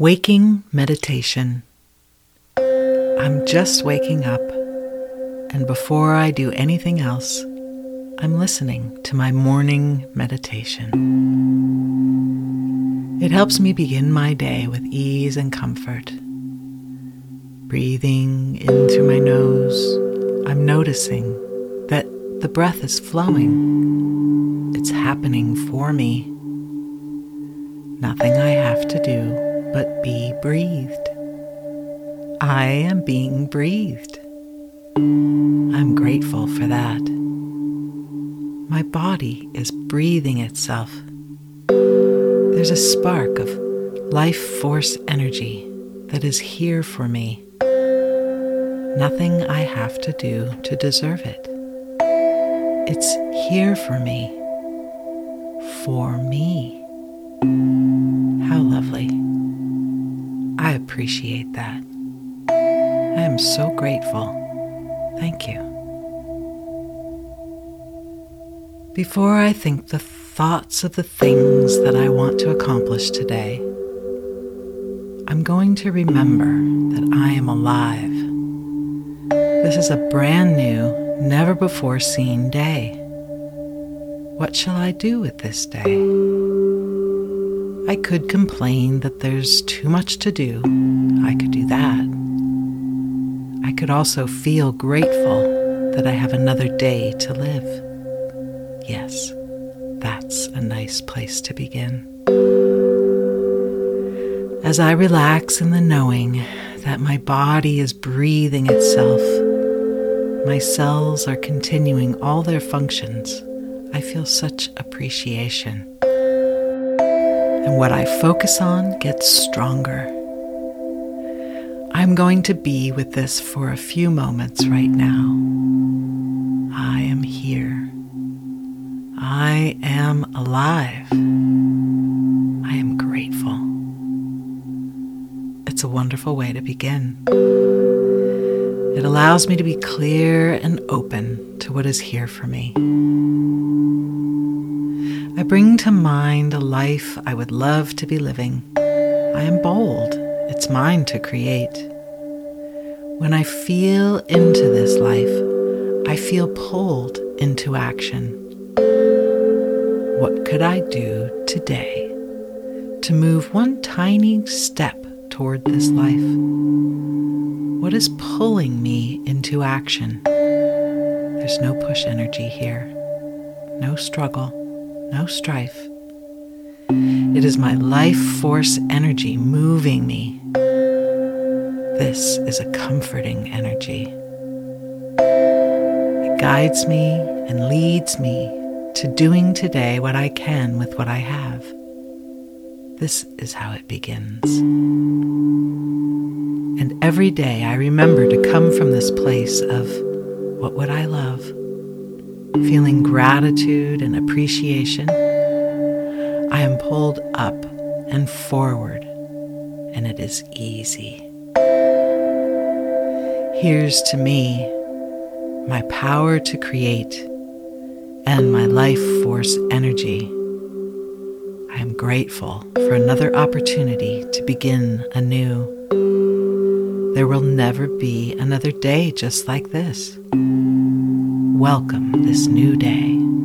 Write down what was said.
Waking Meditation. I'm just waking up, and before I do anything else, I'm listening to my morning meditation. It helps me begin my day with ease and comfort. Breathing in through my nose, I'm noticing that the breath is flowing. It's happening for me. Nothing I have to do but be breathed. I am being breathed. I'm grateful for that. My body is breathing itself. There's a spark of life force energy that is here for me. Nothing I have to do to deserve it. It's here for me. For me. I appreciate that. I am so grateful. Thank you. Before I think the thoughts of the things that I want to accomplish today, I'm going to remember that I am alive. This is a brand new, never before seen day. What shall I do with this day? I could complain that there's too much to do. I could do that. I could also feel grateful that I have another day to live. Yes, that's a nice place to begin. As I relax in the knowing that my body is breathing itself, my cells are continuing all their functions, I feel such appreciation and what I focus on gets stronger. I'm going to be with this for a few moments right now. I am here. I am alive. I am grateful. It's a wonderful way to begin. It allows me to be clear and open to what is here for me. Bring to mind a life I would love to be living. I am bold, it's mine to create. When I feel into this life, I feel pulled into action. What could I do today to move one tiny step toward this life? What is pulling me into action? There's no push energy here, no struggle no strife. It is my life force energy moving me. This is a comforting energy. It guides me and leads me to doing today what I can with what I have. This is how it begins. And every day I remember to come from this place of what would I love? Feeling gratitude and appreciation, I am pulled up and forward, and it is easy. Here's to me my power to create and my life force energy. I am grateful for another opportunity to begin anew. There will never be another day just like this welcome this new day.